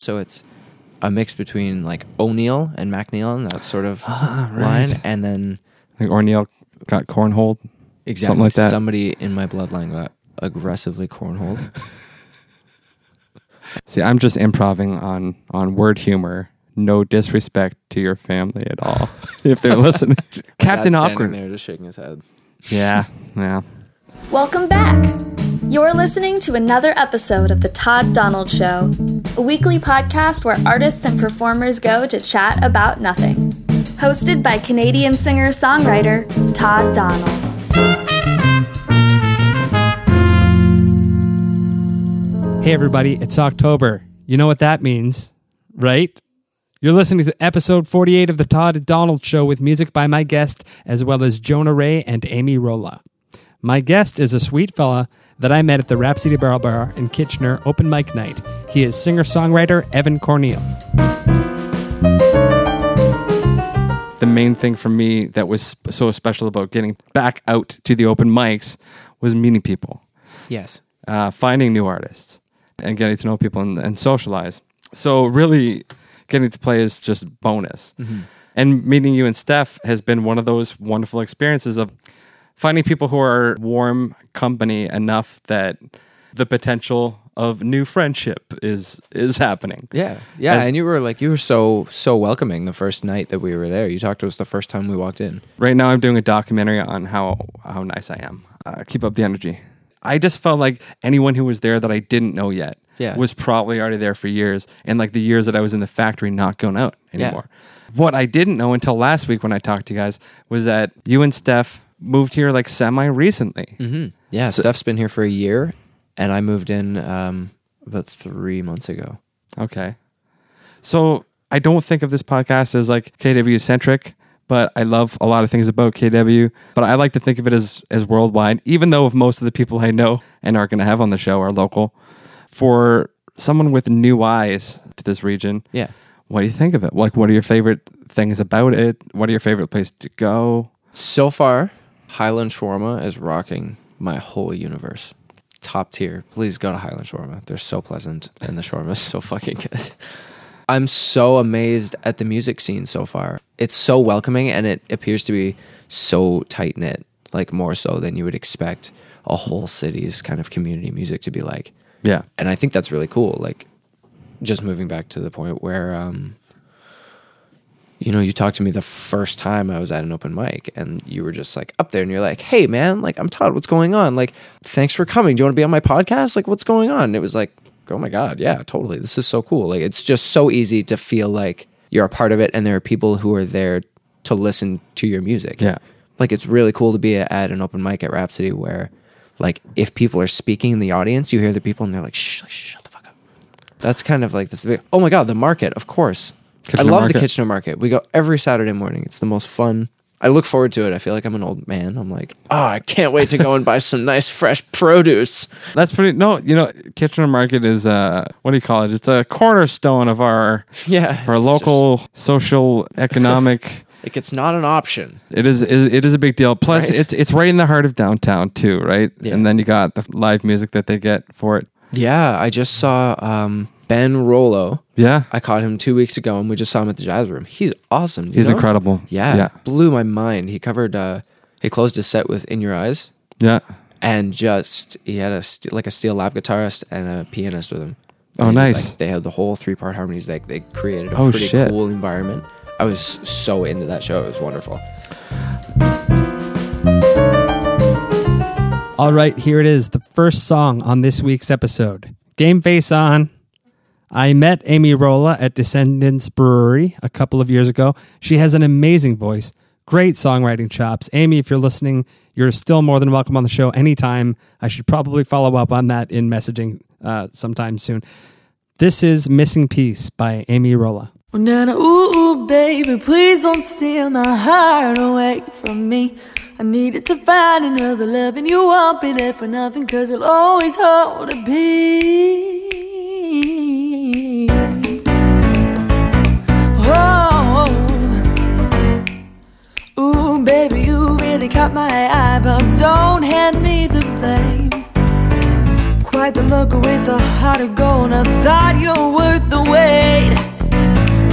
So it's a mix between like O'Neill and McNeil and that sort of Ah, line, and then Like O'Neill got cornholed. exactly like that. somebody in my bloodline got aggressively cornholed. See, I'm just improving on on word humor. No disrespect to your family at all. if they're listening, Captain Dad's standing Awkward. there just shaking his head. Yeah, yeah. Welcome back. You're listening to another episode of The Todd Donald Show, a weekly podcast where artists and performers go to chat about nothing. Hosted by Canadian singer songwriter Todd Donald. Hey, everybody, it's October. You know what that means, right? You're listening to episode 48 of The Todd Donald Show with music by my guest, as well as Jonah Ray and Amy Rolla. My guest is a sweet fella that I met at the Rhapsody Barrel Bar in Kitchener open mic night. He is singer songwriter Evan Corneal. The main thing for me that was so special about getting back out to the open mics was meeting people, Yes. uh, finding new artists, and getting to know people and, and socialize. So really, getting to play is just bonus. And meeting you and Steph has been one of those wonderful experiences of finding people who are warm company enough that the potential of new friendship is is happening. Yeah, yeah, As- and you were like you were so so welcoming the first night that we were there. You talked to us the first time we walked in. Right now, I'm doing a documentary on how how nice I am. Uh, keep up the energy. I just felt like anyone who was there that I didn't know yet Yeah. was probably already there for years, and like the years that I was in the factory, not going out Yeah. anymore. What I didn't know until last week when I talked to you guys was that you and Steph moved here like semi recently. Mm-hmm. Yeah, Steph's been here for a year, and I moved in um, about three months ago. Okay. So I don't think of this podcast as like KW centric, but I love a lot of things about KW. But I like to think of it as as worldwide, even though if most of the people I know and are going to have on the show are local. For someone with new eyes to this region, Yeah, what do you think of it? Like, what are your favorite things about it? What are your favorite places to go? so far Highland Shawarma is rocking my whole universe. Top tier. Please go to Highland Shawarma. They're so pleasant, and the shawarma is so fucking good. I'm so amazed at the music scene so far. It's so welcoming, and it appears to be so tight knit, like more so than you would expect a whole city's kind of community music to be like. Yeah, and I think that's really cool. Like, just moving back to the point where, um, you know, you talked to me the first time I was at an open mic, and you were just like up there, and you're like, "Hey, man, like I'm Todd. What's going on? Like, thanks for coming. Do you want to be on my podcast? Like, what's going on?" And it was like, "Oh my god, yeah, totally. This is so cool. Like, it's just so easy to feel like you're a part of it, and there are people who are there to listen to your music. Yeah. like it's really cool to be at an open mic at Rhapsody where." Like if people are speaking in the audience, you hear the people and they're like, "Shh, like, shut the fuck up." That's kind of like this. Oh my god, the market, of course. Kitchener I love Market. the Kitchener Market. We go every Saturday morning. It's the most fun. I look forward to it. I feel like I'm an old man. I'm like, oh, I can't wait to go and buy some nice fresh produce. that's pretty. No, you know, Kitchener Market is uh, what do you call it? It's a cornerstone of our Yeah, our local social economic. like it's not an option. It is it it is a big deal. Plus, Right. it's it's right in the heart of downtown too, right? Yeah. And then you got the live music that they get for it. Yeah, I just saw um, Ben Rollo. Yeah, I caught him two weeks ago, and we just saw him at the Jazz Room. He's awesome. he's know? incredible. Yeah, yeah, blew my mind. He covered. Uh, he closed his set with "In Your Eyes." yeah. and just he had a st- like a steel lab guitarist and a pianist with him. Oh, And, nice. Like, they had the whole three part harmonies. They they created a Oh, pretty shit. cool environment. I was so into that show. It was wonderful. All right, here it is, the first song on this week's episode. Game face on. I met Amy Rolla at Descendants Brewery a couple of years ago. She has an amazing voice, great songwriting chops. Amy, if you're listening, you're still more than welcome on the show anytime. I should probably follow up on that in messaging uh, sometime soon. This is Missing Piece by Amy Rolla. Oh, Nana, ooh, ooh, baby, please don't steal my heart away from me. I needed to find another love, and you won't be there for nothing, cause you'll always hold a piece. caught my eye, but don't hand me the blame. Quite the look with a heart of gold. I thought you're worth the wait.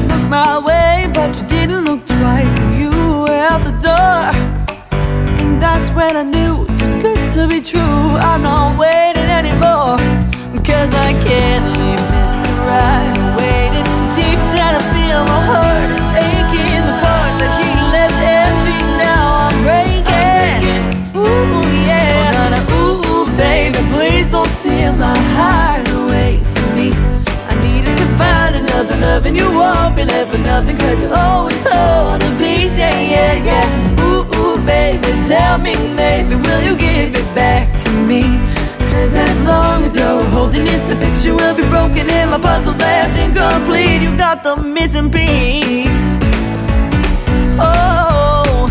Look my way, but you didn't look twice, and you were out the door. And that's when I knew too good to be true. I'm not waiting anymore, cause I can't. Won't be left with nothing Cause you always hold a piece, yeah, yeah, yeah. Ooh, ooh, baby, tell me, maybe Will you give it back to me? Cause as long as you're holding it The picture will be broken and my puzzle's left incomplete You got the missing piece. Oh.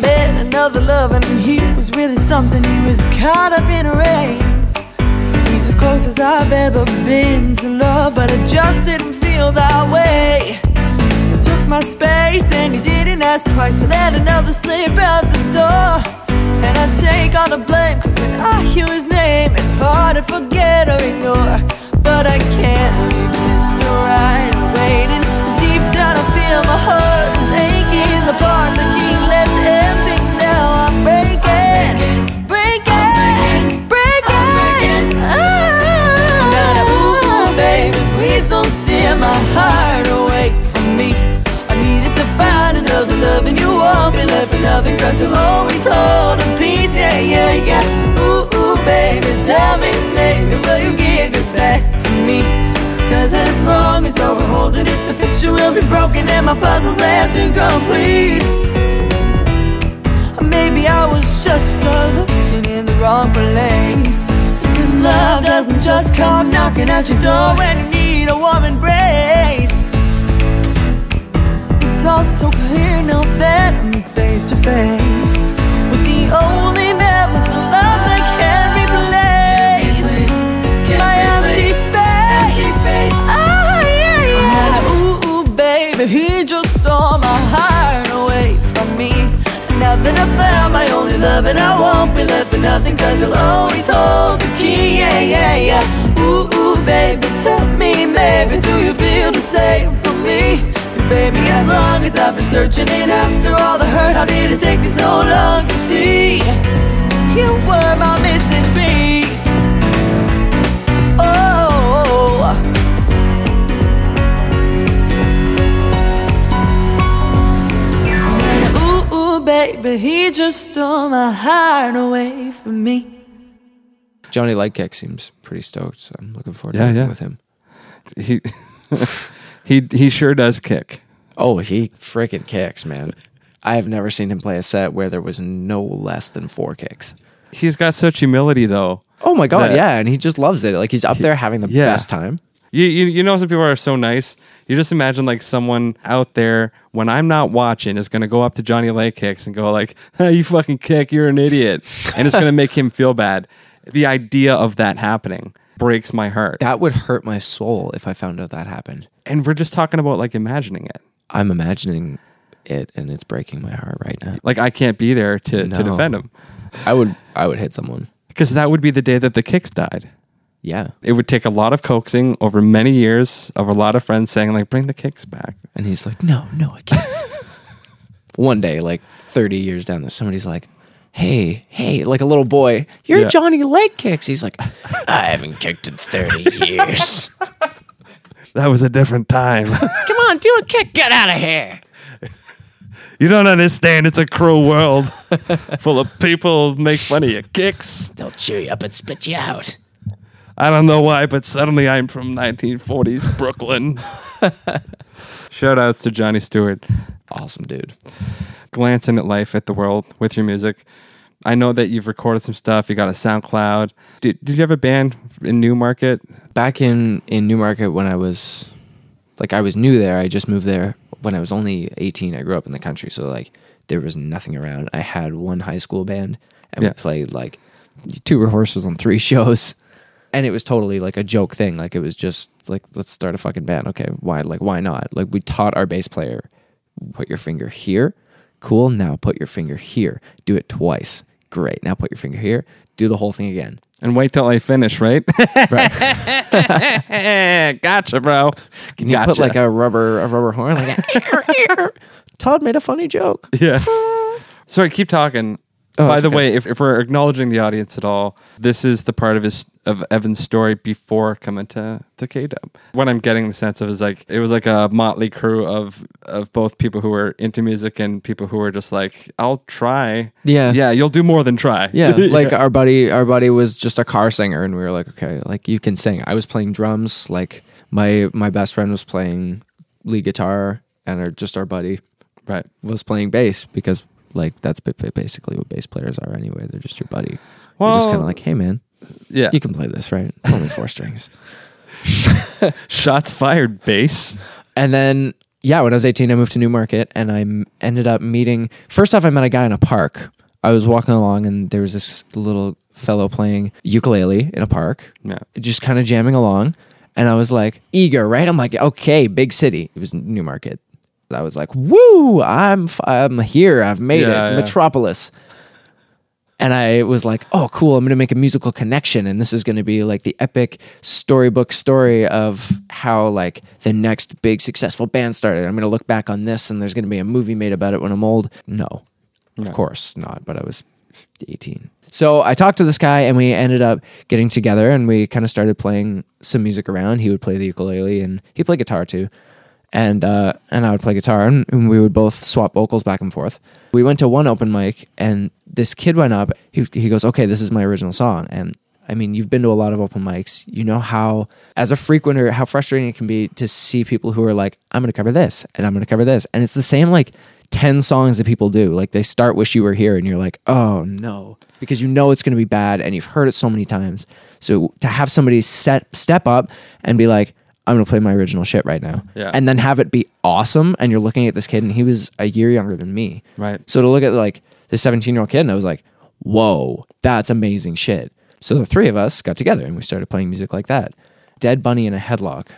Met another love and he was really something. He was caught up in a as close as I've ever been to love But I just didn't feel that way. He took my space and he didn't ask twice To let another slip out the door. And I take all the blame Cause when I hear his name It's hard to forget or ignore. But I can't Cause you'll always hold a piece, yeah, yeah, yeah. Ooh, ooh, baby, tell me, maybe will you give it back to me? Cause as long as you're holding it, the picture will be broken and my puzzle's left incomplete Maybe I was just looking in the wrong place. Because love doesn't just come knocking at your door when you need a warm embrace. It's all so clear now that I'm face to face With the only man with the love that can replace My empty space. Ah, yeah, yeah. Ooh, ooh, baby, he just stole my heart away from me. Now that I found my only love and I won't be left with nothing Cause you'll always hold the key, yeah, yeah, yeah. Ooh, ooh, baby, tell me, maybe do you feel the same for me? Cause baby, as long as I've been searching and after all the hurt How did it take me so long to see? You were my missing piece Oh Ooh, ooh, baby, he just stole my heart away from me. Johnny Lightkick seems pretty stoked, so I'm looking forward to Yeah, working yeah. with him. He he he sure does kick. Oh, he freaking kicks, man. I have never seen him play a set where there was no less than four kicks. He's got such humility though. Oh my god, That- yeah, and he just loves it. Like he's up there having the yeah. best time. You, you you know some people are so nice. You just imagine like someone out there when I'm not watching is gonna go up to Johnny Lake Kicks and go like, hey, "You fucking kick, you're an idiot," and it's gonna make him feel bad. The idea of that happening breaks my heart. That would hurt my soul if I found out that happened. And we're just talking about like imagining it. I'm imagining it and it's breaking my heart right now. Like I can't be there to to No. defend him I would I would hit someone. because that would be the day that the kicks died. Yeah. It would take a lot of coaxing over many years of a lot of friends saying like, "Bring the kicks back." And he's like, No, no, I can't. One day, like 30 years down, there, somebody's like, Hey, hey, like a little boy, you're Yeah. Johnny Leg Kicks. He's like, I haven't kicked in 30 years. That was a different time. Come on, do a kick. Get out of here. You don't understand. It's a cruel world full of people who make fun of your kicks. They'll chew you up and spit you out. I don't know why, but suddenly I'm from 1940s Brooklyn. Shout outs to Johnny Stewart. Awesome, dude. Glancing at life, at the world with your music. I know that you've recorded some stuff. You got a SoundCloud. Did, did you have a band in Newmarket? Back in in Newmarket when I was like I was new there. I just moved there when I was only 18. I grew up in the country, so like there was nothing around. I had one high school band and Yeah. we played like two rehearsals on three shows. And it was totally like a joke thing. Like it was just like let's start a fucking band. Okay, why like why not? Like we taught our bass player put your finger here. Cool. Now put your finger here. Do it twice. Great. Now put your finger here. Do the whole thing again. And wait till I finish, right? gotcha, bro. Can you put like a rubber a rubber horn? Like a, here here? Todd made a funny joke. Yeah. Sorry, keep talking. Oh, By the okay. way, if, if we're acknowledging the audience at all, this is the part of his of Evan's story before coming to to K Dub. What I'm getting the sense of is like it was like a motley crew of of both people who were into music and people who were just like, I'll try. Yeah. yeah, you'll do more than try. Yeah, like our buddy, our buddy was just a car singer, and we were like, okay, like you can sing. I was playing drums, like my my best friend was playing lead guitar, and our, just our buddy right. was playing bass because like that's ba- ba- basically what bass players are anyway. They're just your buddy. You're just kind of like, hey man, yeah. you can play this, right? It's only four strings. Shots fired, bass. And then, yeah, when I was 18, I moved to Newmarket and I m- ended up meeting. First off, I met a guy in a park. I was walking along and there was this little fellow playing ukulele in a park, Yeah. just kind of jamming along. And I was like, eager, right? I'm like, okay, big city. It was Newmarket. I was like, woo, I'm, f- I'm here. I've made Yeah, it. yeah. Metropolis. And I was like, oh, cool. I'm going to make a musical connection. And this is going to be like the epic storybook story of how like the next big successful band started. I'm going to look back on this and there's going to be a movie made about it when I'm old. No, of course not. But I was 18. So I talked to this guy and we ended up getting together and we kind of started playing some music around. He would play the ukulele and he played guitar too. And uh, and I would play guitar and, and we would both swap vocals back and forth. We went to one open mic and this kid went up. He, he goes, okay, this is my original song. And I mean, you've been to a lot of open mics. You know how, as a frequenter, how frustrating it can be to see people who are like, I'm going to cover this and I'm going to cover this. And it's the same like 10 songs that people do. Like they start Wish You Were Here and you're like, oh no, because you know it's going to be bad and you've heard it so many times. So to have somebody set, step up and be like, I'm to play my original shit right now. Yeah. And then have it be awesome. And you're looking at this kid and he was a year younger than me. Right. So to look at like the 17 year old kid and I was like, whoa, that's amazing shit. So the three of us got together and we started playing music like that. Dead Bunny in a Headlock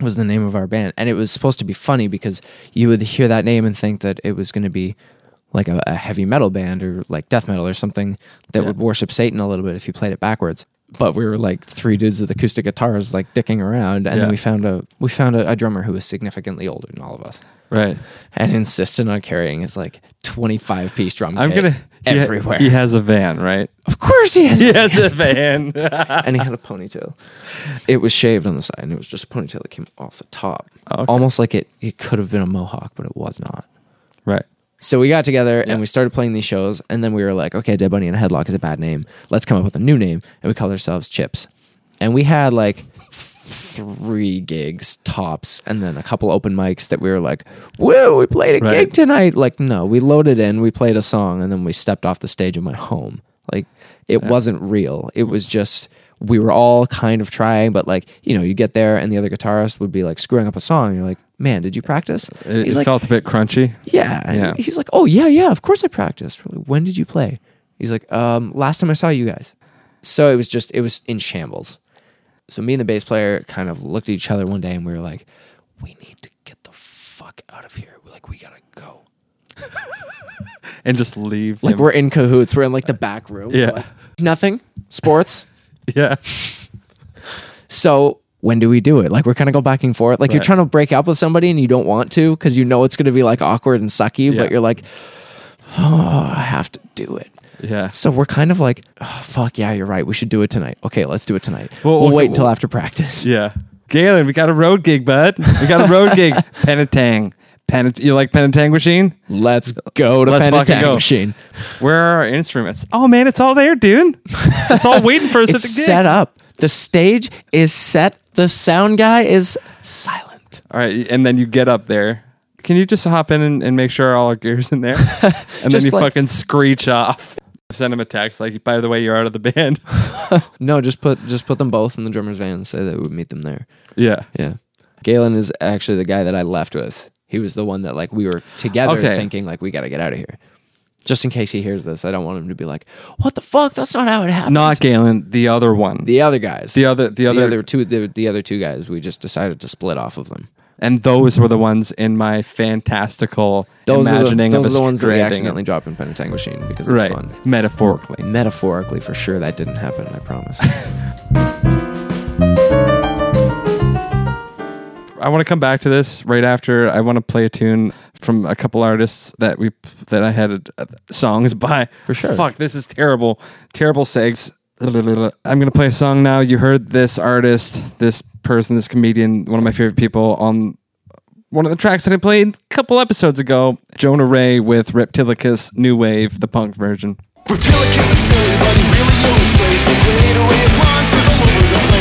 was the name of our band. And it was supposed to be funny because you would hear that name and think that it was going to be like a, a heavy metal band or like death metal or something that would worship Satan a little bit if you played it backwards. But we were like three dudes with acoustic guitars like dicking around and Yeah. then we found a we found a, a drummer who was significantly older than all of us Right. and insisted on carrying his like 25 piece drum I'm gonna he ha- everywhere. He, has a van, right? of course he has. He has a van. and he had a ponytail. It was shaved on the side, and it was just a ponytail that came off the top, Okay. almost like it. It could have been a mohawk, but it was not. right. So we got together Yeah. and we started playing these shows, and then we were like, okay, Dead Bunny and a Headlock is a bad name. Let's come up with a new name, and we called ourselves Chips. And we had like three gigs tops, and then a couple open mics that we were like, whoa, we played a Right. gig tonight. Like, no, we loaded in, we played a song, and then we stepped off the stage and went home. Like, it wasn't real. It was just we were all kind of trying, but like, you know, you get there and the other guitarist would be like screwing up a song. And you're like, man, did you practice? It, He's it like, felt a bit crunchy. yeah. And Yeah. He's like, oh yeah, yeah. Of course I practiced. Like, when did you play? He's like, um, last time I saw you guys. So it was just it was in shambles. So me and the bass player kind of looked at each other one day and we were like, we need to get the fuck out of here. We're like, we gotta go. And just leave. Like him. we're in cahoots. We're in like the back room. Yeah. like, Nothing. Sports. yeah. So when do we do it? Like we're kind of go back and forth. Like you're Right. trying to break up with somebody and you don't want to because you know it's going to be like awkward and sucky, Yeah. but you're like, oh, I have to do it. Yeah. So we're kind of like, oh, fuck yeah, you're right. We should do it tonight. Okay, let's do it tonight. Well, we'll okay, wait until after practice. Yeah. Galen, we got a road gig, bud. We got a road gig. Penatang. You like Penatang machine? Let's go to Let's fucking go. Machine. Where are our instruments? Oh man, it's all there, dude. It's all waiting for us at It's the gig. set up. The stage is set. The sound guy is silent. All right, and then you get up there. Can you just hop in and, and make sure all our gear's in there? And then Just you like- fucking screech off. Send him a text like, by the way, you're out of the band. No, just put just put them both in the drummer's van and say that we would meet them there. yeah. Yeah. Galen is actually the guy that I left with. He was the one that like we were together Okay. thinking like we got to get out of here. Just in case he hears this, I don't want him to be like, "What the fuck? That's not how it happened." Not Galen, the other one. the other guys. The other- the other- the other two the, the other two guys. We just decided to split off of them. and those were the ones in my fantastical Those imagining are the, those of are the ones that we accidentally dropped in Pentatang Machine because it's right. fun. Metaphorically. Metaphorically, for sure, that didn't happen. I promise. I want to come back to this right after. I want to play a tune from a couple artists that we that I had uh, songs by. For sure. Fuck, this is terrible. Terrible segs. I'm gonna play a song now. You heard this artist, this person, this comedian, one of my favorite people on one of the tracks that I played a couple episodes ago. Jonah Ray with Reptilicus New Wave, the punk version. Reptilicus is silly, but he really illustrates the great array of monsters all over the place.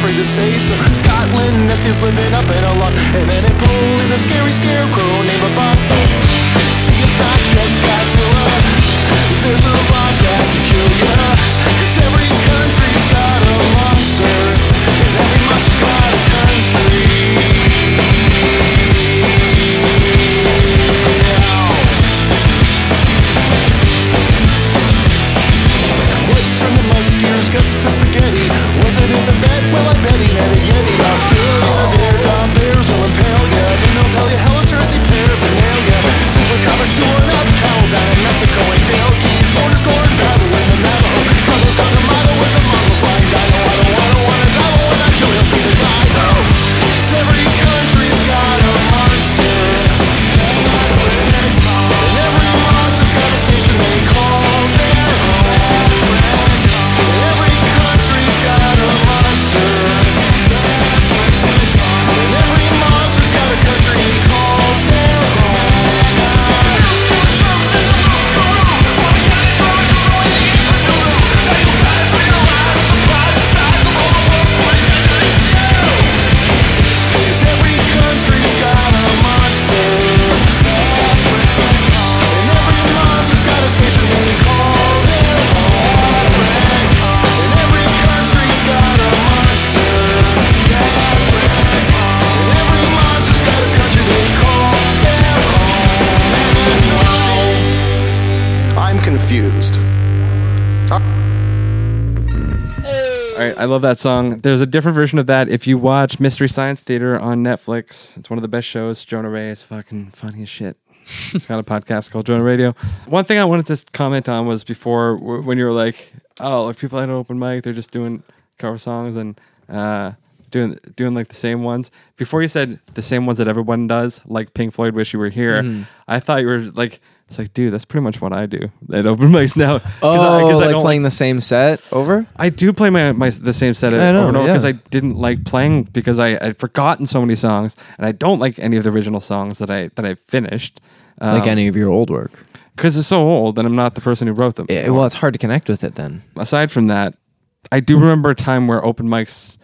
Afraid to say so. Scotland, that's his living up in a lot. And then in Poland, a scary scarecrow I love that song. There's a different version of that if you watch Mystery Science Theater on Netflix. It's one of the best shows. Jonah Ray is fucking funny as shit. It's got a podcast called Jonah Raydio. One thing I wanted to comment on was before when you were like, "Oh, like people at an open mic, they're just doing cover songs and uh, doing doing like the same ones." Before you said the same ones that everyone does, like Pink Floyd, "Wish You Were Here," Mm-hmm. I thought you were like, "It's like, dude, that's pretty much what I do at open mics now." Oh, I, I like don't playing the same set over? I do play my, my the same set know, over and over because yeah. I didn't like playing because I I'd forgotten so many songs and I don't like any of the original songs that I that I finished. Um, Like any of your old work? because it's so old and I'm not the person who wrote them. Eh, well, it's hard to connect with it then. aside from that, I do remember a time where open mics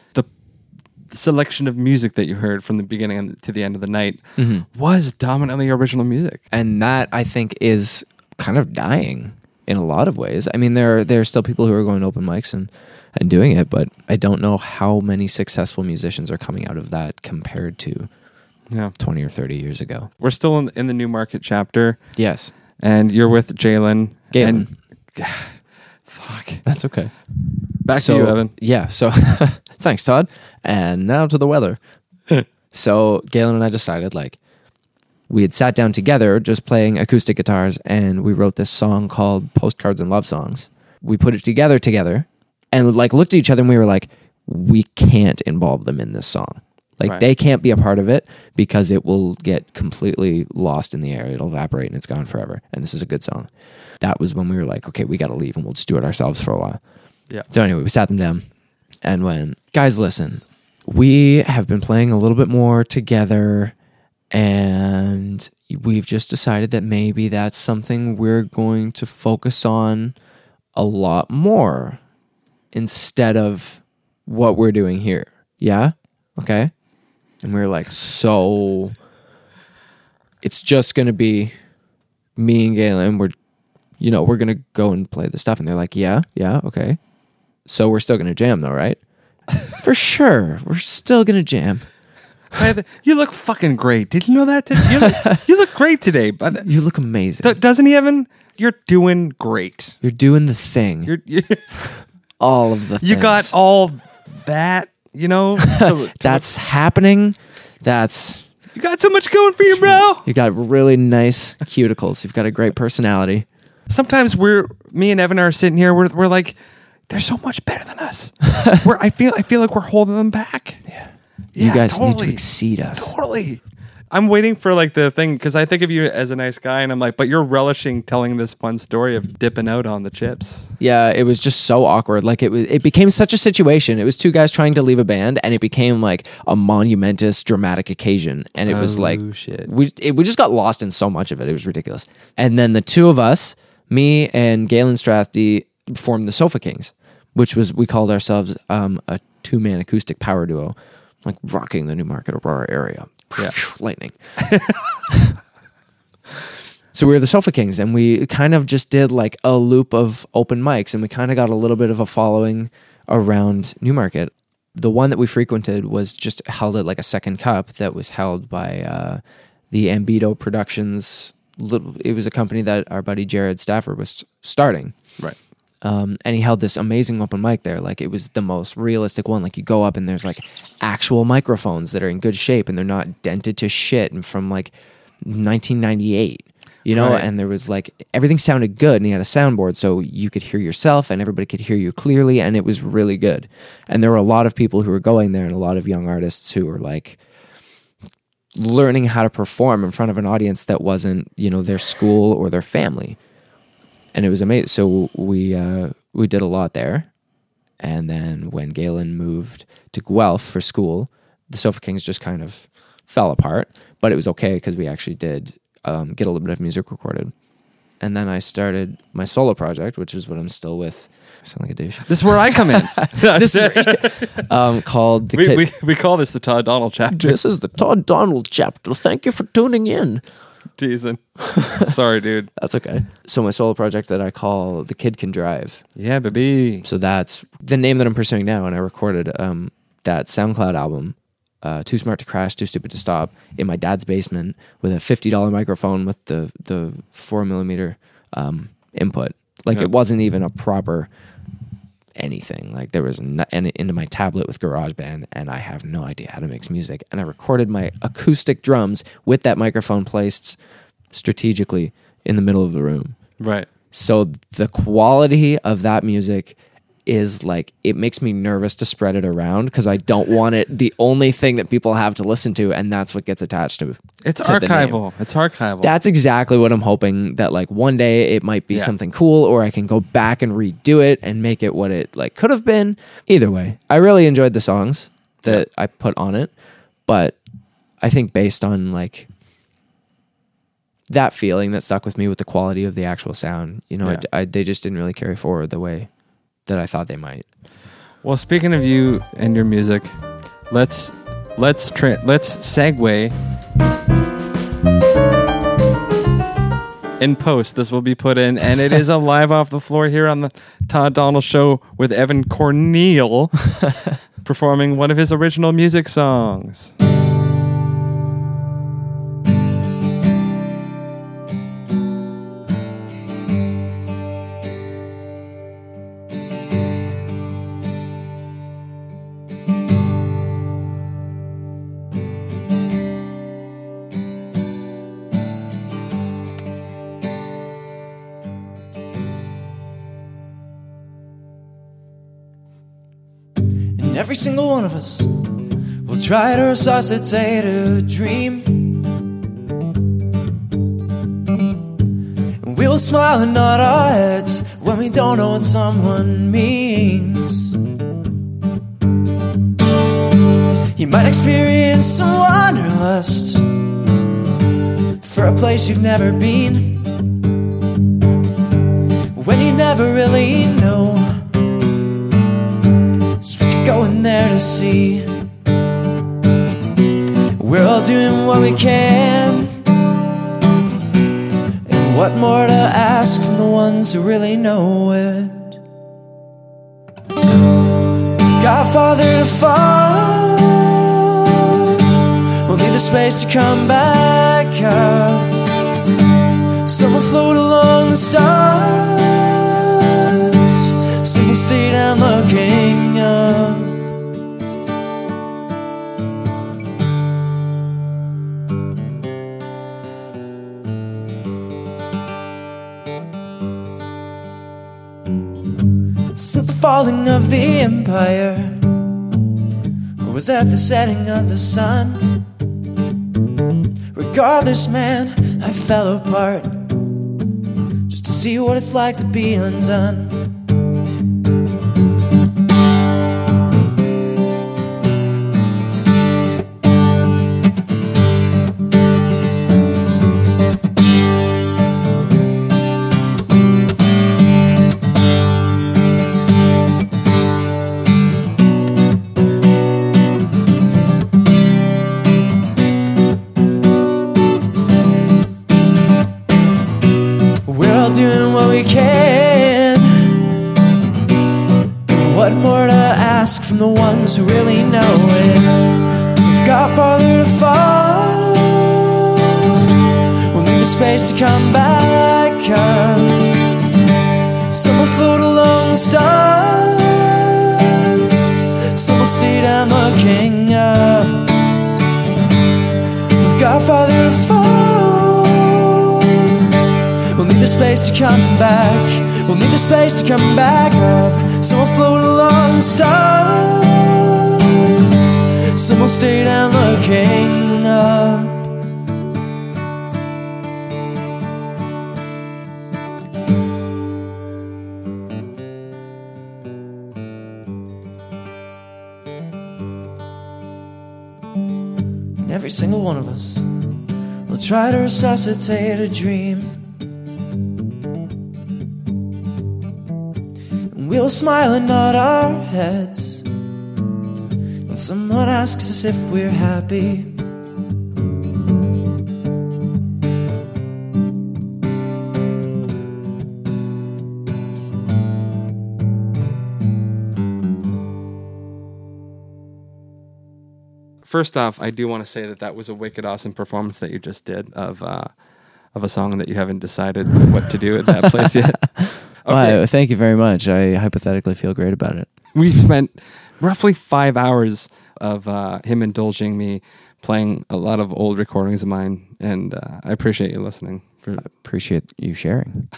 selection of music that you heard from the beginning to the end of the night mm-hmm. was dominantly original music. and that I think is kind of dying in a lot of ways. I mean, there are, there are still people who are going to open mics and and doing it, but I don't know how many successful musicians are coming out of that compared to Yeah, twenty or thirty years ago. we're still in, in the Newmarket chapter, Yes, and you're with Jalen. Galen. And, fuck. that's okay. Back so, to you, Evan. Yeah. So thanks, Todd. And now to the weather. so Galen and I decided like we had sat down together just playing acoustic guitars and we wrote this song called Postcards and Love Songs. We put it together together and like looked at each other and we were like, we can't involve them in this song. Like Right. they can't be a part of it because it will get completely lost in the air. It'll evaporate and it's gone forever. And this is a good song. That was when we were like, okay, we got to leave and we'll just do it ourselves for a while. Yeah. So anyway, we sat them down and went, guys, listen, we have been playing a little bit more together and we've just decided that maybe that's something we're going to focus on a lot more instead of what we're doing here. Yeah? Okay. And we were like, so it's just going to be me and Galen. We're, you know, we're going to go and play the stuff. And they're like, yeah, yeah, okay. So we're still going to jam though, right? For sure. We're still going to jam. You look fucking great. Did you know that? Today? You, look, you look great today. But You look amazing. D- doesn't he, Evan? You're doing great. You're doing the thing. You're you, all of the you got all that. You know. to- to- that's happening. That's You got so much going for you, bro. You got really nice cuticles. You've got a great personality. Sometimes we're me and Evan are sitting here. We're we're like, they're so much better than us. we're I feel I feel like we're holding them back. Yeah, you guys need to exceed us. Totally. I'm waiting for like the thing because I think of you as a nice guy, and I'm like, but you're relishing telling this fun story of dipping out on the chips. Yeah, it was just so awkward. Like it was, it became such a situation. It was two guys trying to leave a band, and it became like a monumentous, dramatic occasion. And it was Oh, like shit. we it, we just got lost in so much of it. It was ridiculous. And then the two of us, me and Galen Strathby, formed the Sofa Kings, which was we called ourselves um, a two man acoustic power duo, like rocking the Newmarket Aurora area. Yeah. lightning. So we were the Sofa Kings, and we kind of just did like a loop of open mics, and we kind of got a little bit of a following around Newmarket. The one that we frequented was just held at like a second cup that was held by uh, the Ambito Productions. Little, it was a company that our buddy Jared Stafford was starting, Right. Um, and he held this amazing open mic there. Like it was the most realistic one. Like you go up and there's like actual microphones that are in good shape and they're not dented to shit and from like 1998. You know, Right. and there was like everything sounded good, and he had a soundboard so you could hear yourself and everybody could hear you clearly, and it was really good. And there were a lot of people who were going there, and a lot of young artists who were like learning how to perform in front of an audience that wasn't, you know, their school or their family and it was amazing. So we uh, we did a lot there, and then when Galen moved to Guelph for school, the Sofa Kings just kind of fell apart. But it was okay because we actually did um, get a little bit of music recorded, and then I started my solo project, which is what I'm still with. I sound like a douche. This is where I come in. This is um, called the we, Kid- we, we call this the Todd Donald chapter. This is the Todd Donald chapter. Thank you for tuning in. Teasing. Sorry, dude. That's okay. So my solo project that I call the Kid Can Drive. Yeah, baby. So that's the name that I'm pursuing now. And I recorded um, that SoundCloud album, uh, Too Smart to Crash, Too Stupid to Stop, in my dad's basement with a $50 microphone with the, the four millimeter um, input. Like Yeah. it wasn't even a proper anything. Like there was no, and into my tablet with GarageBand, and I have no idea how to mix music. And I recorded my acoustic drums with that microphone placed strategically in the middle of the room. Right. So the quality of that music is like it makes me nervous to spread it around because I don't want it the only thing that people have to listen to, and that's what gets attached to. It's to archival. It's archival. That's exactly what I'm hoping that like one day it might be Yeah. something cool, or I can go back and redo it and make it what it like could have been. Either way, I really enjoyed the songs that I put on it, but I think based on like that feeling that stuck with me with the quality of the actual sound, you know, Yeah. I, I- they just didn't really carry forward the way that I thought they might. Well, speaking of you and your music, let's let's tra- let's segue. In post, this will be put in, and it is a live off the floor here on the Todd Donald Show with Evan Corneal performing one of his original music songs. Try to resuscitate a dream. And we will smile and nod our heads when we don't know what someone means. You might experience some wanderlust for a place you've never been. When you never really know just what you're going there to see. We're all doing what we can. And what more to ask from the ones who really know it? Farther to fall. We'll need the space to come back up. Some will float along the stars. Falling of the empire, or was that the setting of the sun? Regardless, man, I fell apart just to see what it's like to be undone. Space to come back up. Some will float along the stars. Some will stay down looking up. And every single one of us will try to resuscitate a dream. Smile and nod our heads when someone asks us if we're happy. First off, I do want to say that that was a wicked awesome performance that you just did of uh, of a song that you haven't decided what to do at that place yet. Well, I- thank you very much. I hypothetically feel great about it. we spent roughly five hours of uh, him indulging me playing a lot of old recordings of mine, and uh, I appreciate you listening. For, Appreciate you sharing.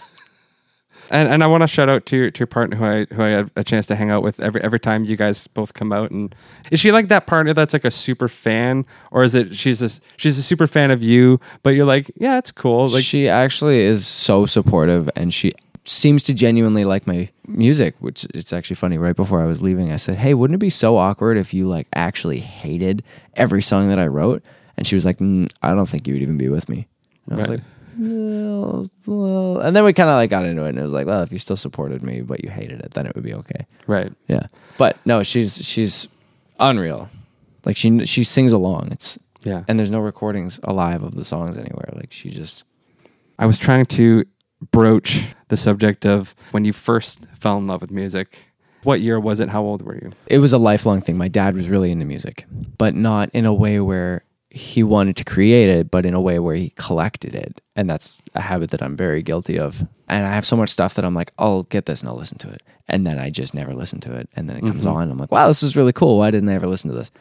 and and I want to shout out to your, to your partner who I who I had a chance to hang out with every every time you guys both come out. And is she like that partner that's like a super fan, or is it she's a she's a super fan of you, but you're like, yeah, it's cool. Like she actually is so supportive and she seems to genuinely like my music which it's actually funny right before i was leaving i said hey wouldn't it be so awkward if you like actually hated every song that i wrote and she was like mm, i don't think you would even be with me and i was Right. like well, well. and then we kind of like got into it and it was like well if you still supported me but you hated it then it would be okay right. yeah but no she's she's unreal like she she sings along it's Yeah. and there's no recordings alive of the songs anywhere like she just I was trying to broach the subject of when you first fell in love with music. What year was it? How old were you? it was a lifelong thing. My dad was really into music, but not in a way where he wanted to create it, but in a way where he collected it. And that's a habit that I'm very guilty of. And I have so much stuff that I'm like, I'll get this and I'll listen to it. And then I just never listen to it. And then it comes mm-hmm. on. And I'm like, wow, this is really cool. Why didn't I ever listen to this?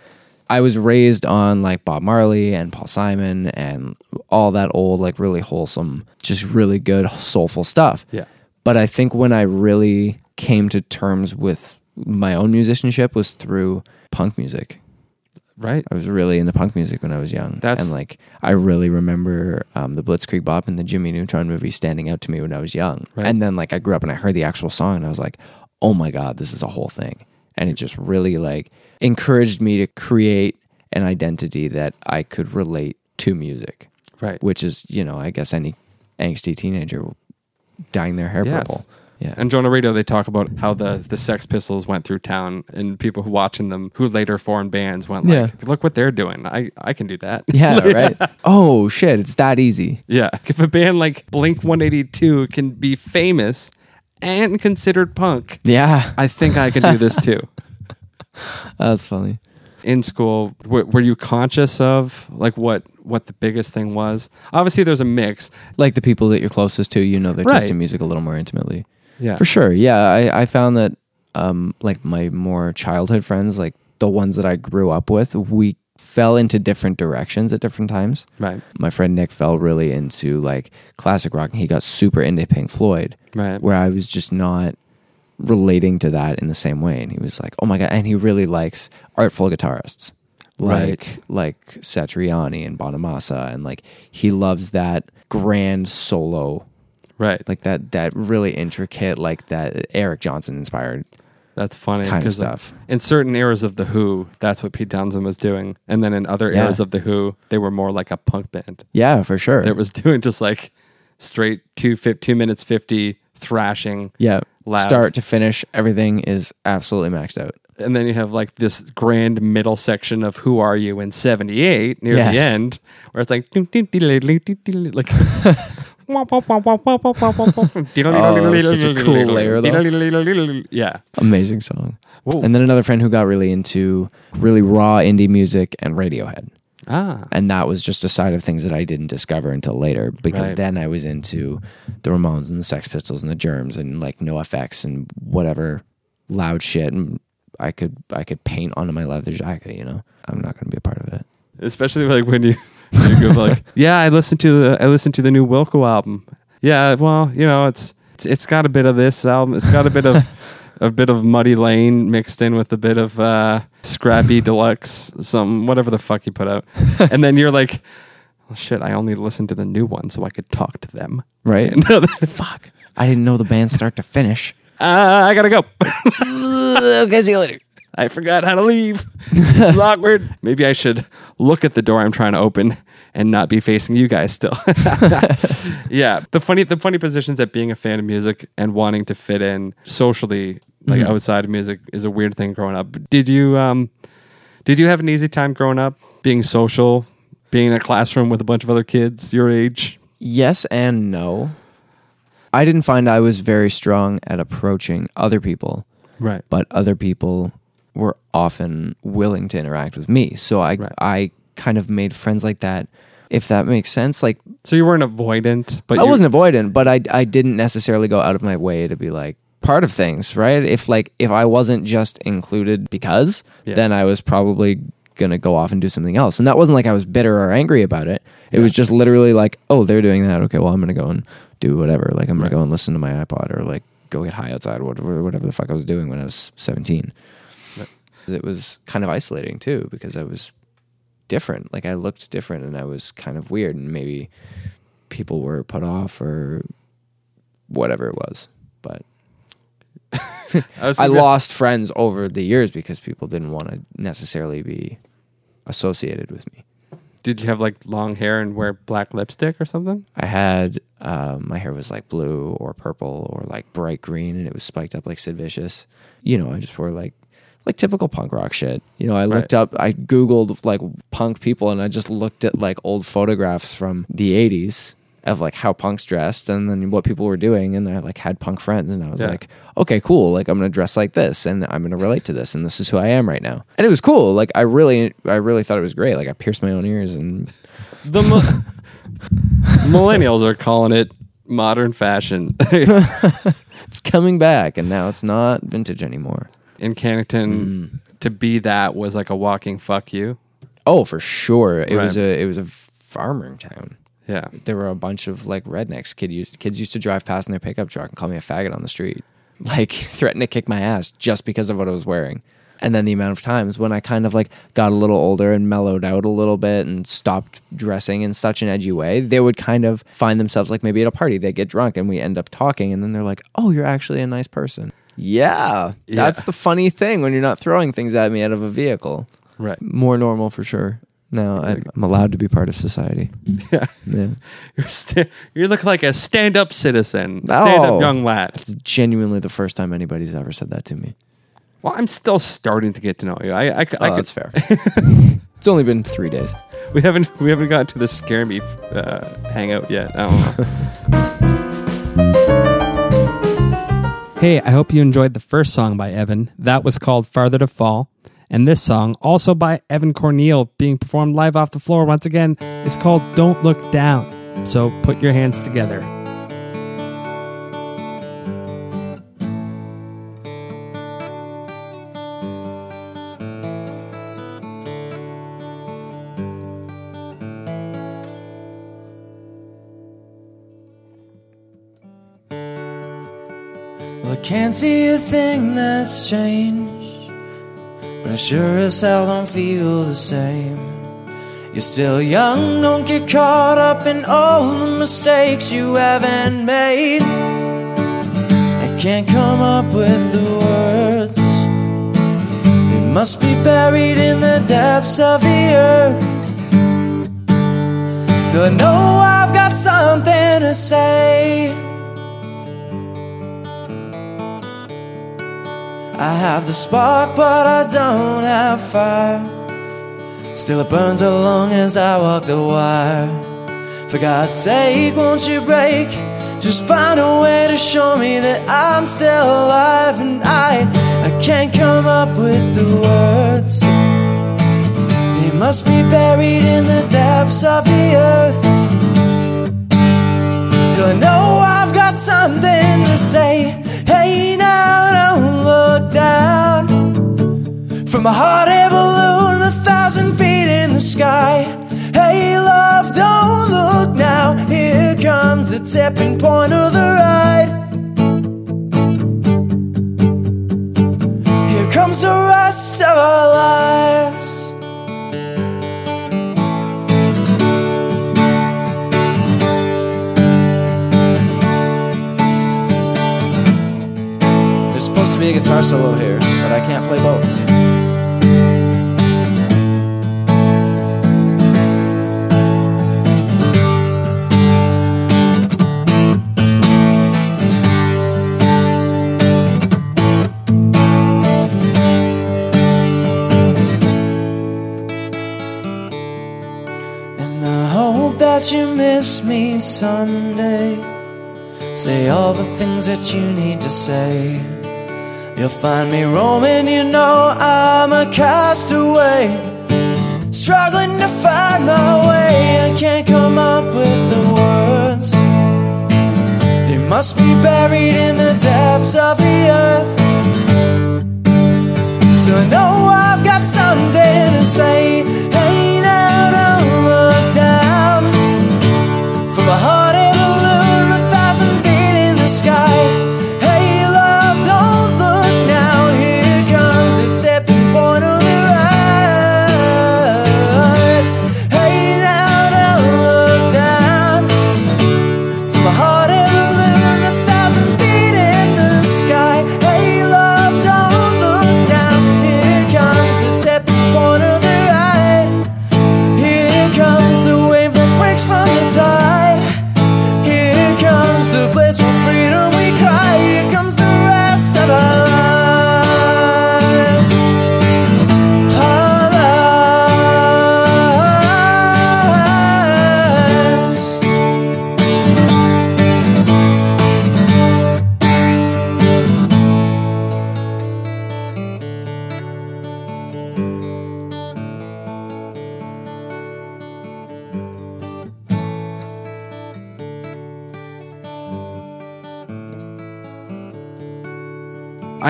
I was raised on like Bob Marley and Paul Simon and all that old, like really wholesome, just really good, soulful stuff. Yeah. But I think when I really came to terms with my own musicianship was through punk music. Right. I was really into punk music when I was young. That's- and like I really remember um, the Blitzkrieg Bop and the Jimmy Neutron movie standing out to me when I was young. Right. And then like I grew up and I heard the actual song and I was like, oh my God, this is a whole thing. And it just really like encouraged me to create an identity that I could relate to music, Right. which is, you know, I guess any angsty teenager dyeing their hair Yes. purple. Yeah. And on the radio, they talk about how the, the Sex Pistols went through town, and people who watching them, who later formed bands, went like, Yeah. "Look what they're doing! I, I can do that." yeah, right. Oh shit, it's that easy. yeah. If a band like Blink One Eighty Two can be famous and considered punk, Yeah, I think I can do this too. that's funny. In school, w- were you conscious of like what what the biggest thing was? Obviously, there's a mix. Like the people that you're closest to, you know their Right. taste in music a little more intimately. Yeah. For sure. Yeah, I, I found that um, like my more childhood friends, like the ones that I grew up with, we fell into different directions at different times. Right. My friend Nick fell really into like classic rock and he got super into Pink Floyd. Right. Where I was just not relating to that in the same way, and he was like, "Oh my god!" And he really likes artful guitarists, like Right. like Satriani and Bonamassa, and like he loves that grand solo, Right. like that that really intricate, like that Eric Johnson inspired. That's funny kind of like, stuff. in certain eras of the Who, that's what Pete Townshend was doing, and then in other Yeah. eras of the Who, they were more like a punk band Yeah, for sure. that was doing just like straight two two minutes fifty thrashing, yeah, loud. start to finish, everything is absolutely maxed out. and then you have like this grand middle section of "Who Are You" in '78 near Yes. the end, where it's like like. Oh, such a cool layer, though. Yeah. Amazing song. Whoa. And then another friend who got really into really raw indie music and Radiohead. Ah. And that was just a side of things that I didn't discover until later because Right. then I was into the Ramones and the Sex Pistols and the Germs and like NOFX and whatever loud shit and I could I could paint onto my leather jacket, you know. I'm not going to be a part of it. especially like when you you go like, yeah, I listened to the I listened to the new Wilco album. Yeah, well, you know, it's it's, it's got a bit of this album. It's got a bit of a bit of Muddy Lane mixed in with a bit of uh, Scrappy Deluxe, some whatever the fuck he put out, and then you're like, well, shit, I only listened to the new one so I could talk to them. Right? Fuck. I didn't know the band start to finish. uh, I gotta go. okay, see you later. I forgot how to leave. This is awkward. Maybe I should look at the door I'm trying to open and not be facing you guys still. yeah. The funny the funny positions that being a fan of music and wanting to fit in socially like outside of music is a weird thing growing up. Did you um did you have an easy time growing up being social, being in a classroom with a bunch of other kids your age? Yes and no. I didn't find I was very strong at approaching other people, Right. but other people were often willing to interact with me. So I Right. I kind of made friends like that. If that makes sense, like So you weren't avoidant, but I wasn't avoidant, but I I didn't necessarily go out of my way to be like part of things, right? If like if I wasn't just included because, Yeah. then I was probably gonna go off and do something else. And that wasn't like I was bitter or angry about it. It was just literally like, oh, they're doing that. Okay, well, I'm gonna go and do whatever. Like I'm gonna Right. go and listen to my iPod or like go get high outside, whatever, whatever the fuck I was doing when I was 17. It was kind of isolating too because I was different. Like I looked different and I was kind of weird and maybe people were put off or whatever it was. I thinking- lost friends over the years because people didn't want to necessarily be associated with me. Did you have like long hair and wear black lipstick or something? I had um, my hair was like blue or purple or like bright green and it was spiked up like Sid Vicious. You know, I just wore like like typical punk rock shit. You know, I looked up, I googled like punk people and I just looked at like old photographs from the '80s of like how punks dressed and then what people were doing and I like had punk friends and I was Yeah. like, okay, cool. Like I'm gonna dress like this and I'm gonna relate to this and this is who I am right now. And it was cool. Like I really, I really thought it was great. Like I pierced my own ears and The mi- millennials are calling it modern fashion. it's coming back and now it's not vintage anymore. In Cannington, mm. to be that was like a walking fuck you. Oh, for sure. It was a it was a farming town. Yeah. There were a bunch of like rednecks. Kid used kids used to drive past in their pickup truck and call me a faggot on the street. Like threaten to kick my ass just because of what I was wearing. And then the amount of times when I kind of like got a little older and mellowed out a little bit and stopped dressing in such an edgy way, they would kind of find themselves like maybe at a party, they get drunk and we end up talking and then they're like, "Oh, you're actually a nice person." Yeah. That's Yeah. the funny thing when you're not throwing things at me out of a vehicle Right. more normal for sure. Now I- I'm allowed to be part of society. Yeah. Yeah, You're st- you look like a stand-up citizen, stand-up Oh. young lad. it's genuinely the first time anybody's ever said that to me. Well, I'm still starting to get to know you. I, I, I, Oh, could, that's fair. it's only been three days. we haven't we haven't gotten to the scare me uh, hangout yet. I don't know. Hey, I hope you enjoyed the first song by Evan. That was called Farther to Fall. And this song, also by Evan Corneal, being performed live off the floor once again, is called Don't Look Down. So put your hands together. Well, I can't see a thing that's changed, but I sure as hell don't feel the same. You're still young, don't get caught up in all the mistakes you haven't made. I can't come up with the words. They must be buried in the depths of the earth. Still, I know I've got something to say. I have the spark, but I don't have fire. Still, it burns as long as I walk the wire. For God's sake, won't you break? Just find a way to show me that I'm still alive, and I, I can't come up with the words. They must be buried in the depths of the earth. Still, I know I've got something to say. Hey, now down. From a hot air balloon a thousand feet in the sky. Hey, love, don't look now. Here comes the tipping point of the ride. Solo here, but I can't play both. And I hope that you miss me someday. Say all the things that you need to say. You'll find me roaming, you know I'm a castaway. Struggling to find my way, I can't come up with the words. They must be buried in the depths of the earth. So I know I've got something to say.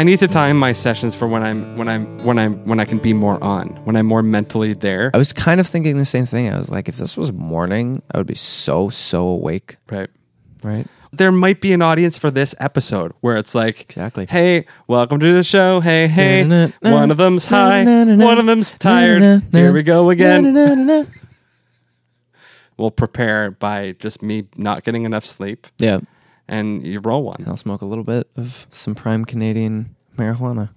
Need to time my sessions for when I'm when I'm when I'm when I can be more on, when I'm more mentally there. I was kind of thinking the same thing. I was like, if this was morning, I would be so, so awake, Right. right? There might be an audience for this episode where it's like, Exactly. Hey, welcome to the show. Hey, hey, one of them's high, one of them's tired. Here we go again. We'll prepare by just me not getting enough sleep, Yeah. and you roll one. And I'll smoke a little bit of some prime Canadian marijuana.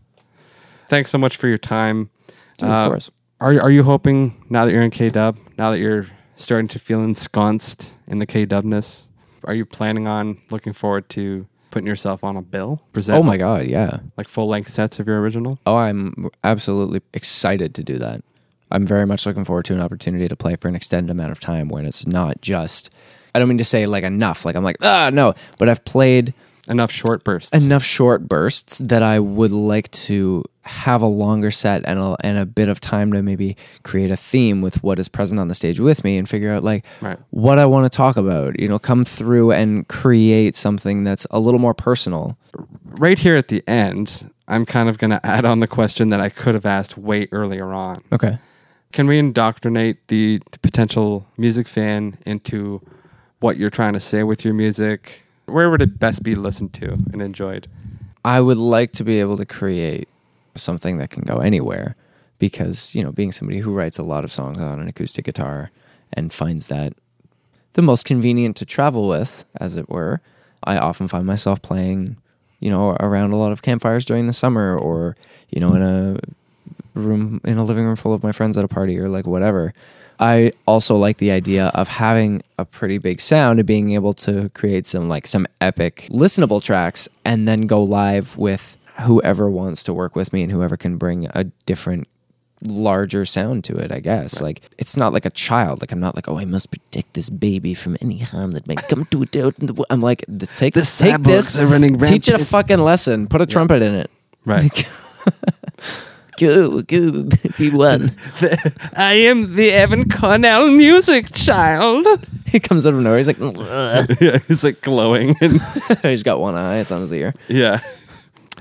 Thanks so much for your time. Dude, Uh, of course. Are are you hoping now that you're in K Dub, now that you're starting to feel ensconced in the K Dubness, are you planning on looking forward to putting yourself on a bill? Present Oh my God. Yeah. like full length sets of your original? Oh, I'm absolutely excited to do that. I'm very much looking forward to an opportunity to play for an extended amount of time when it's not just, I don't mean to say like enough, like I'm like, ah, no, but I've played Enough short bursts. enough short bursts that I would like to have a longer set and a, and a bit of time to maybe create a theme with what is present on the stage with me and figure out like Right. what I want to talk about. You know, come through and create something that's a little more personal. right here at the end, I'm kind of going to add on the question that I could have asked way earlier on. Okay. Can we indoctrinate the, the potential music fan into what you're trying to say with your music? Where would it best be listened to and enjoyed? I would like to be able to create something that can go anywhere because, you know, being somebody who writes a lot of songs on an acoustic guitar and finds that the most convenient to travel with, as it were, I often find myself playing, you know, around a lot of campfires during the summer or, you know, in a room in a living room full of my friends at a party or like whatever. I also like the idea of having a pretty big sound and being able to create some like some epic listenable tracks and then go live with whoever wants to work with me and whoever can bring a different larger sound to it, I guess. Like it's not like a child. Like I'm not like, oh, I must protect this baby from any harm that may come to it out in the wo-" I'm like, the- take The take this, running teach it a fucking lesson. Put a trumpet in it. Right. Go, go, be one. I am the Evan Cornell music child. he comes out of nowhere. He's like, "Ugh." yeah, he's like glowing and he's got one eye. It's on his ear. yeah.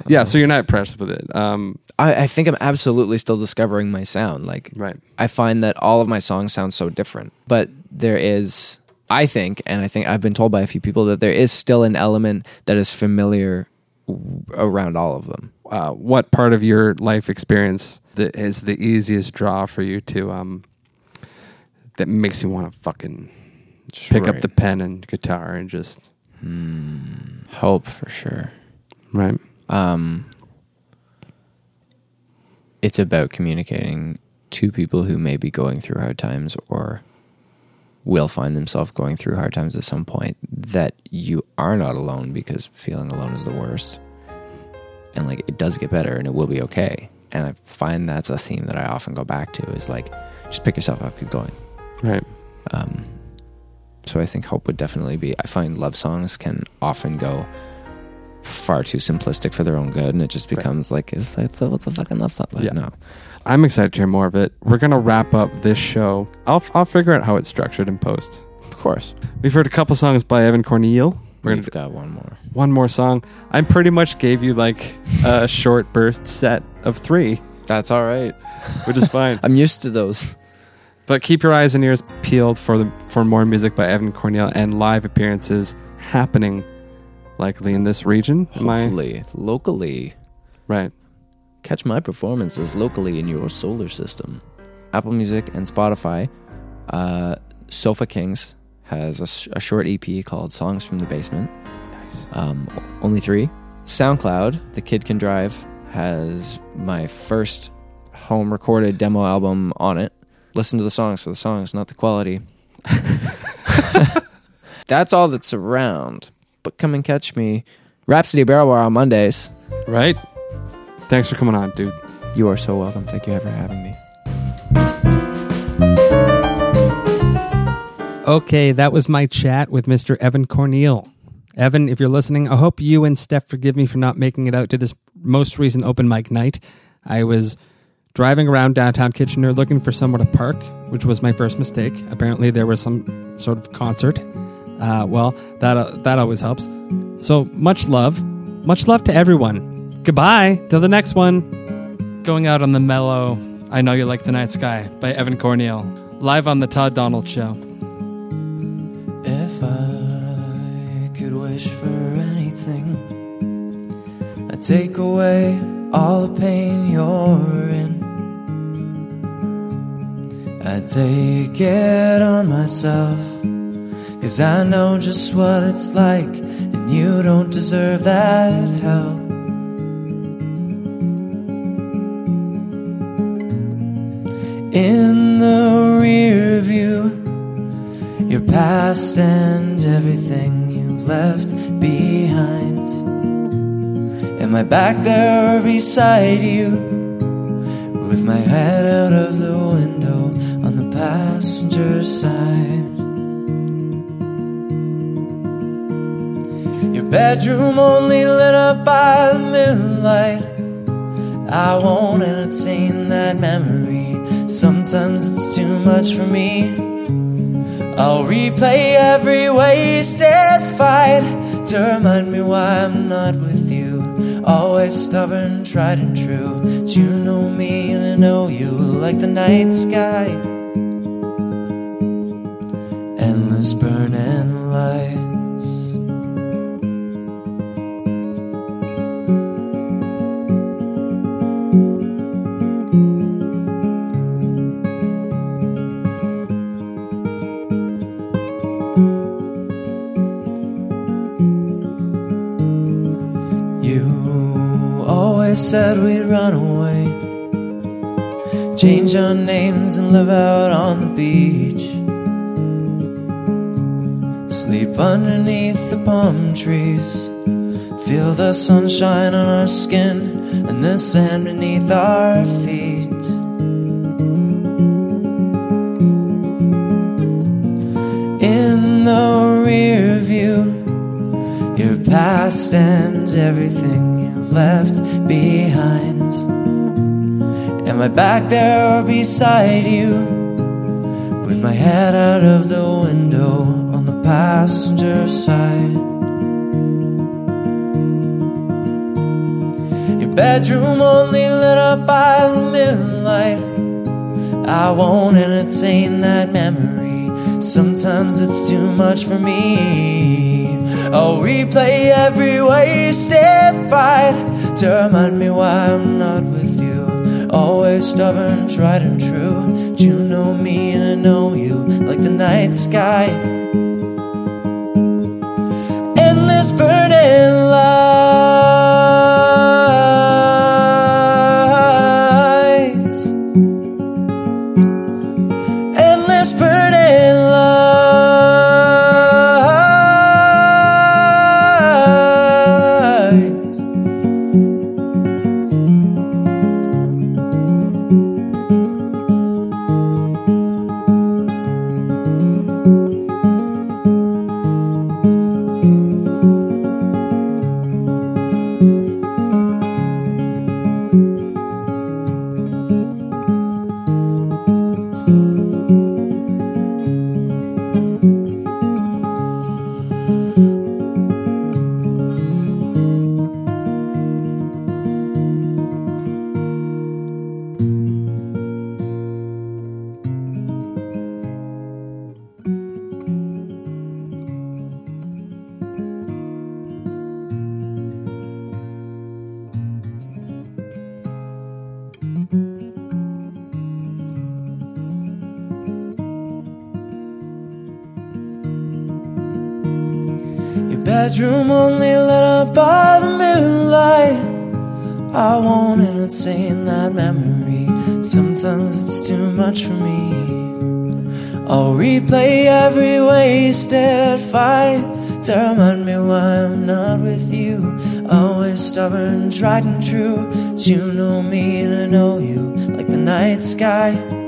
Yeah, so you're not impressed with it. Um, I, I think I'm absolutely still discovering my sound. Like, Right. I find that all of my songs sound so different, but there is, I think, and I think I've been told by a few people that there is still an element that is familiar w- around all of them. Uh, what part of your life experience that is the easiest draw for you to um, that makes you want to fucking pick up the pen and guitar and just hope for sure. right Um, it's about communicating to people who may be going through hard times or will find themselves going through hard times at some point that you are not alone because feeling alone is the worst. And like it does get better and it will be okay. And I find that's a theme that I often go back to is like just pick yourself up, keep going. right Um, so I think hope would definitely be. I find love songs can often go far too simplistic for their own good, and it just Right. becomes like, is it's a, what's a fucking love song? Like, Yeah. No, I'm excited to hear more of it. We're gonna wrap up this show. I'll I'll figure out how it's structured in post. of course. We've heard a couple songs by Evan Corneal. We're gonna We've got one more. one more song. I pretty much gave you like a short burst set of three, That's all right. which is fine. I'm used to those. But keep your eyes and ears peeled for the for more music by Evan Cornell and live appearances happening likely in this region. Am I- Hopefully, locally, right. catch my performances locally in your solar system. Apple Music and Spotify. Uh, Sofa Kings has a short EP called "Songs from the Basement." Nice. um, only three. SoundCloud, The Kid Can Drive, has my first home recorded demo album on it. Listen to the songs for the songs, not the quality. that's all that's around. But come and catch me. Rhapsody Barrel Bar on Mondays. Right. Thanks for coming on, dude. You are so welcome. Thank you for having me. Okay, that was my chat with Mr. Evan Corneal. Evan, if you're listening, I hope you and Steph forgive me for not making it out to this most recent open mic night. I was driving around downtown Kitchener looking for somewhere to park, which was my first mistake. Apparently, there was some sort of concert. Uh, well, that uh, that always helps. So much love, much love to everyone. Goodbye till the next one. Going out on the mellow. I know you like the night sky by Evan Corneal, live on the Todd Donald Show. Wish for anything, I'd take away all the pain you're in. I'd take it on myself, cause I know just what it's like, and you don't deserve that hell. In the rear view, your past and everything left behind. Am I back there beside you? With my head out of the window on the passenger side. Your bedroom only lit up by the moonlight. I won't entertain that memory. Sometimes it's too much for me. I'll replay every wasted fight to remind me why I'm not with you. Always stubborn, tried and true. But you know me and I know you like the night sky. Endless burning always said we'd run away. Change our names and live out on the beach. Sleep underneath the palm trees. Feel the sunshine on our skin and the sand beneath our feet. In the rear view, your past and everything you've left behind. Am I back there or beside you? With my head out of the window on the passenger side. Your bedroom only lit up by the moonlight. I won't entertain that memory. Sometimes it's too much for me. I'll replay every wasted fight to remind me why I'm not with you. Always stubborn, tried and true. But you know me and I know you like the night sky. Endless burning Sometimes it's too much for me. I'll replay every wasted fight to remind me why I'm not with you. Always stubborn, tried and true. But you know me and I know you like the night sky.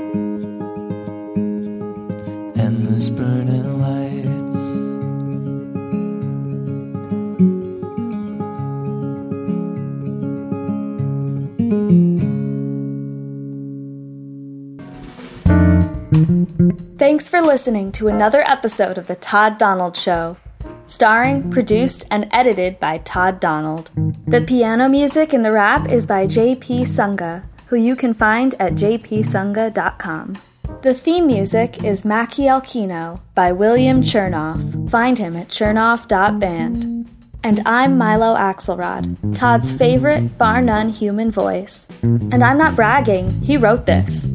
Listening to another episode of The Todd Donald Show. Starring, produced, and edited by Todd Donald. The piano music in the rap is by JP Sunga, who you can find at jpsunga.com. The theme music is Mackie Alkino by William Chernoff. Find him at chernoff.band. And I'm Milo Axelrod, Todd's favorite, bar none human voice. And I'm not bragging, he wrote this.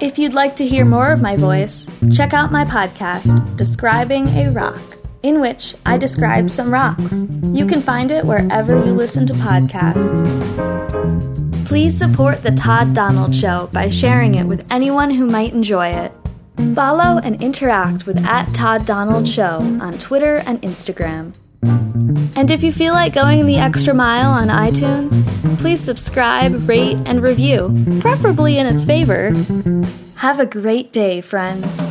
If you'd like to hear more of my voice, check out my podcast, Describing a Rock, in which I describe some rocks. You can find it wherever you listen to podcasts. Please support The Todd Donald Show by sharing it with anyone who might enjoy it. Follow and interact with at Todd Donald Show on Twitter and Instagram. And if you feel like going the extra mile on iTunes, please subscribe, rate, and review, preferably in its favor. Have a great day, friends.